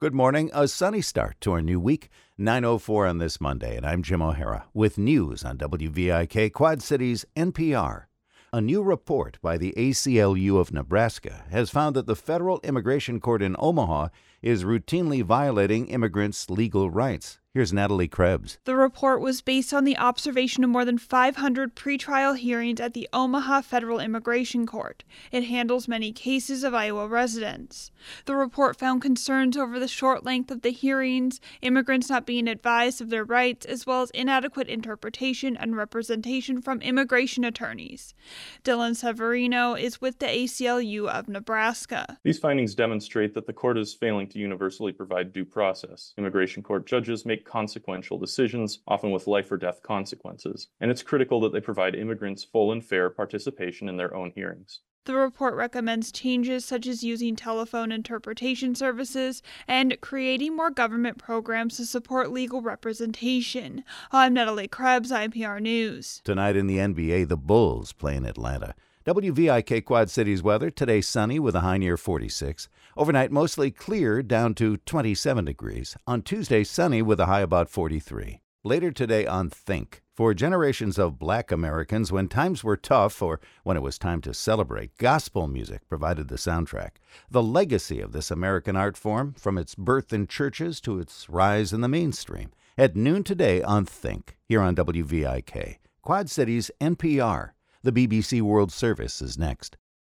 Good morning. A sunny start to our new week. 904 on this Monday, and I'm Jim O'Hara with news on WVIK Quad Cities NPR. A new report by the ACLU of Nebraska has found that the federal immigration court in Omaha is routinely violating immigrants' legal rights. Here's Natalie Krebs. The report was based on the observation of more than 500 pretrial hearings at the Omaha Federal Immigration Court. It handles many cases of Iowa residents. The report found concerns over the short length of the hearings, immigrants not being advised of their rights, as well as inadequate interpretation and representation from immigration attorneys. Dylan Severino is with the ACLU of Nebraska. These findings demonstrate that the court is failing to universally provide due process. Immigration court judges make consequential decisions, often with life or death consequences, and it's critical that they provide immigrants full and fair participation in their own hearings. The report recommends changes such as using telephone interpretation services and creating more government programs to support legal representation. I'm Natalie Krebs, IPR News. Tonight in the NBA, the Bulls play in Atlanta. WVIK Quad Cities weather today sunny with a high near 46. Overnight mostly clear down to 27 degrees. On Tuesday sunny with a high about 43. Later today on Think. For generations of black Americans, when times were tough or when it was time to celebrate, gospel music provided the soundtrack. The legacy of this American art form, from its birth in churches to its rise in the mainstream. At noon today on Think, here on WVIK. Quad Cities NPR. The BBC World Service is next.